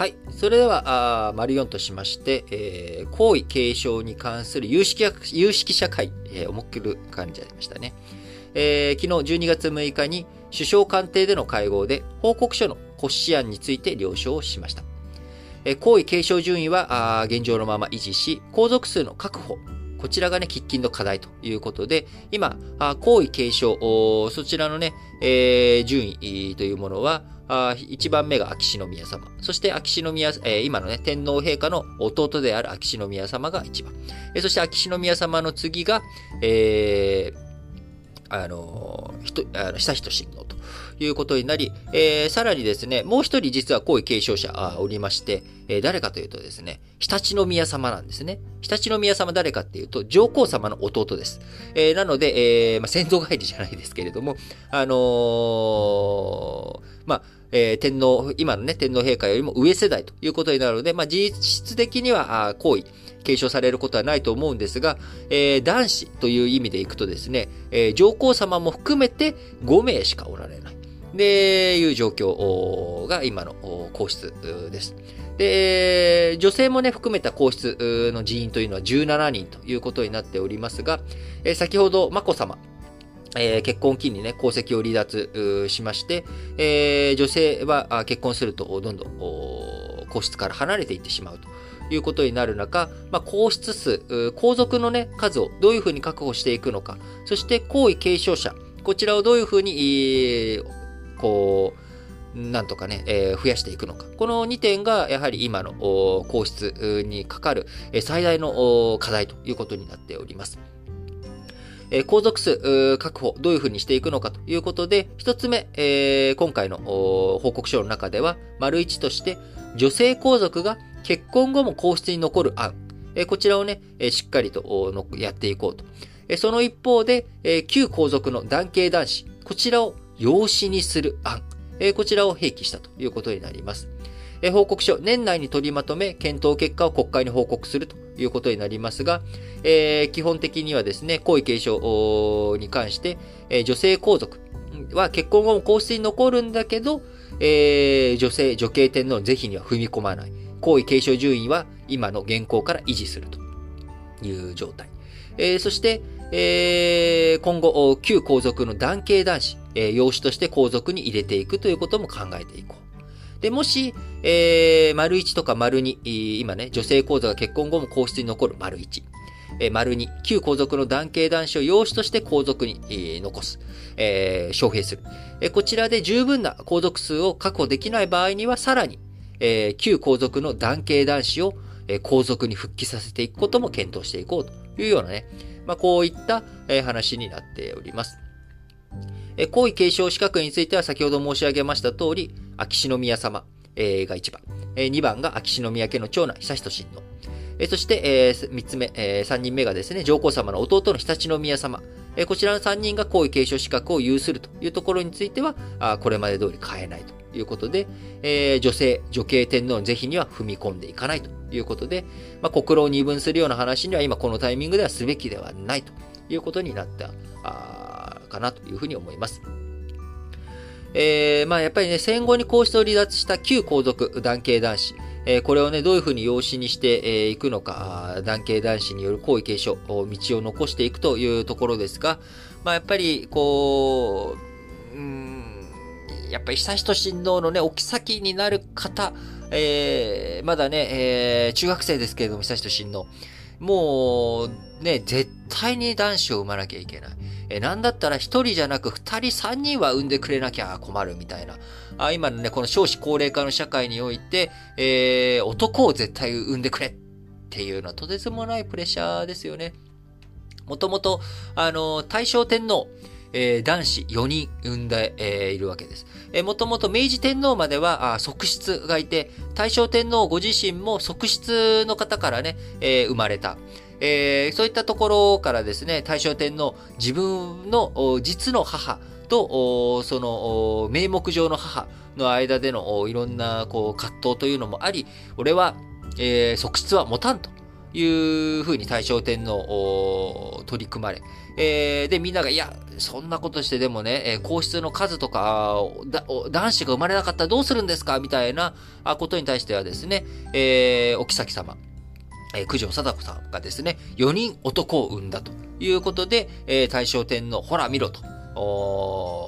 はい。それでは、あ丸4としまして、えー、皇位継承に関する有識有識者会、えー、思いっきる感じありましたね。えー、昨日12月6日に首相官邸での会合で報告書の骨子案について了承をしました。えー、皇位継承順位はあ現状のまま維持し、皇族数の確保、こちらがね、喫緊の課題ということで、今、あ皇位継承、そちらのね、えー、順位というものは、1番目が秋篠宮様。そして秋篠宮、えー、今のね、天皇陛下の弟である秋篠宮様が1番。えー、そして秋篠宮様の次が、えー、あの、ひと、あの、悠仁親王ということになり、えー、さらにですね、もう一人実は皇位継承者あおりまして、えー、誰かというとですね、常陸宮様なんですね。常陸宮様誰かっていうと、上皇様の弟です。えー、なので、えー、まあ、先祖返りじゃないですけれども、あのー、まあ、えー、天皇、今のね、天皇陛下よりも上世代ということになるので、まあ、実質的には、あ皇位、継承されることはないと思うんですが、えー、男子という意味でいくとですね、えー、上皇様も含めて5名しかおられない。で、いう状況が今の皇室です。で、女性もね、含めた皇室の人員というのは17人ということになっておりますが、えー、先ほど、眞子さま、えー、結婚を機にね、皇籍を離脱しまして、えー、女性は結婚するとどんどん皇室から離れていってしまうということになる中、まあ、皇室数、皇族のね、数をどういうふうに確保していくのか、そして皇位継承者、こちらをどういうふうに、えー、こう、なんとかね、えー、増やしていくのか。この2点が、やはり今の皇室にかかる最大の課題ということになっております。え皇族数確保、どういうふうにしていくのかということで、一つ目、えー、今回の報告書の中では、丸一として、女性皇族が結婚後も皇室に残る案、えこちらをね、えしっかりとやっていこうと。えその一方で、え旧皇族の男系男子、こちらを養子にする案、えこちらを併記したということになります。え報告書、年内に取りまとめ、検討結果を国会に報告するということになりますが、えー、基本的にはですね、皇位継承に関して、えー、女性皇族は結婚後も皇室に残るんだけど、えー、女性、女系天皇の是非には踏み込まない。皇位継承順位は今の現行から維持するという状態。えー、そして、えー、今後、旧皇族の男系男子、えー、養子として皇族に入れていくということも考えていこう。で、もし、えー、丸1とか丸2、今ね、女性皇族が結婚後も皇室に残る丸1。えー、丸2、旧皇族の男系男子を養子として皇族に、えー、残す。えー、招聘する。えー、こちらで十分な皇族数を確保できない場合には、さらに、えー、旧皇族の男系男子を、えー、皇族に復帰させていくことも検討していこうというようなね、まあ、こういった、えー、話になっております。えー、皇位継承資格については先ほど申し上げました通り、秋篠宮様、えー、が1番、えー、2番が秋篠宮家の長男、悠仁親王、えー、そして、えー、3つ目、えー、3人目がですね、上皇様の弟の常陸宮様、えー、こちらの3人が皇位継承資格を有するというところについては、あこれまで通り変えないということで、えー、女性、女系天皇の是非には踏み込んでいかないということで、まあ、国労を二分するような話には今このタイミングではすべきではないということになったあかなというふうに思います。えー、まあやっぱりね、戦後に皇室を離脱した旧皇族男系男子、えー、これをね、どういうふうに養子にしていくのか、男系男子による皇位継承、道を残していくというところですが、まあやっぱり、こう、うんやっぱり悠仁親王のね、お妃になる方、えー、まだね、えー、中学生ですけれども、悠仁親王。もう、ね、絶対に男子を産まなきゃいけない。え、なんだったら一人じゃなく二人三人は産んでくれなきゃ困るみたいな。あ今のね、この少子高齢化の社会において、えー、男を絶対産んでくれっていうのはとてつもないプレッシャーですよね。もともと、あの、大正天皇、えー、男子4人産んで、えー、いるわけです。えー、もともと明治天皇まではあ側室がいて、大正天皇ご自身も側室の方からね、えー、生まれた。えー、そういったところからですね、大正天皇、自分の実の母と、その名目上の母の間でのいろんなこう葛藤というのもあり、俺は、えー、側室は持たんというふうに大正天皇取り組まれ、えー、で、みんなが、いや、そんなことしてでもね、えー、皇室の数とか、男子が生まれなかったらどうするんですか？みたいなことに対してはですね、えー、お妃様、えー、九条貞子さんがですね、4人男を産んだということで、えー、大正天皇、ほら見ろと。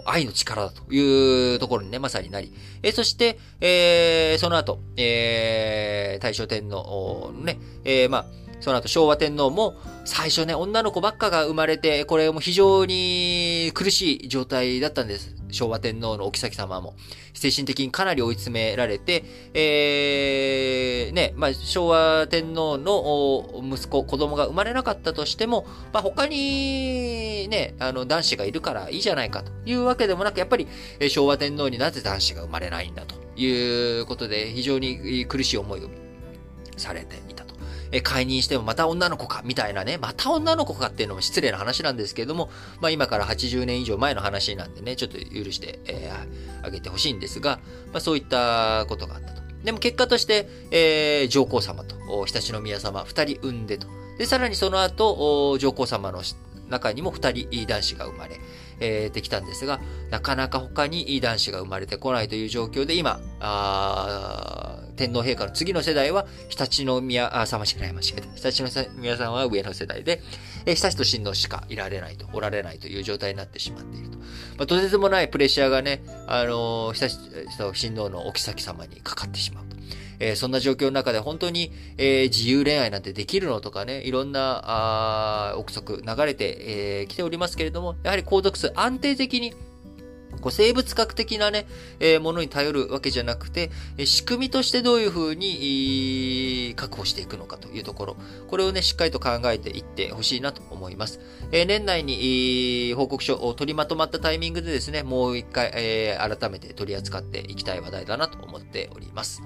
愛の力だというところにね、まさになり。え、そして、えー、その後、えー、大正天皇ね、えー、まあ、その後昭和天皇も最初ね、女の子ばっかが生まれて、これも非常に苦しい状態だったんです。昭和天皇のお妃様も。精神的にかなり追い詰められて、えね、まあ、昭和天皇の息子、子供が生まれなかったとしても、まあ、他にね、あの、男子がいるからいいじゃないかというわけでもなく、やっぱり、昭和天皇になぜ男子が生まれないんだということで、非常に苦しい思いをされていたと。え解任してもまた女の子か、みたいなね、また女の子かっていうのも失礼な話なんですけれども、まあ今から80年以上前の話なんでね、ちょっと許して、えー、あげてほしいんですが、まあそういったことがあったと。でも結果として、えー、上皇様と常陸宮様二人産んでと。で、さらにその後、上皇様の中にも二人男子が生まれ、えー、できたんですが、なかなか他に男子が生まれてこないという状況で、今、天皇陛下の次の世代は、常陸宮様しかない間違えた。常陸宮さんは上の世代で、えー、悠仁親王しかいられないと、おられないという状態になってしまっていると。まあ、とてつもないプレッシャーがね、あのー、親しと親王のお妃様にかかってしまうと。えー、そんな状況の中で本当に、えー、自由恋愛なんてできるのとかね、いろんな、あ憶測流れてき、えー、ておりますけれども、やはり皇族数安定的にこう生物学的なね、えー、ものに頼るわけじゃなくて、仕組みとしてどういうふうに確保していくのかというところ、これをね、しっかりと考えていってほしいなと思います。えー、年内に報告書を取りまとまったタイミングでですね、もう一回、えー、改めて取り扱っていきたい話題だなと思っております。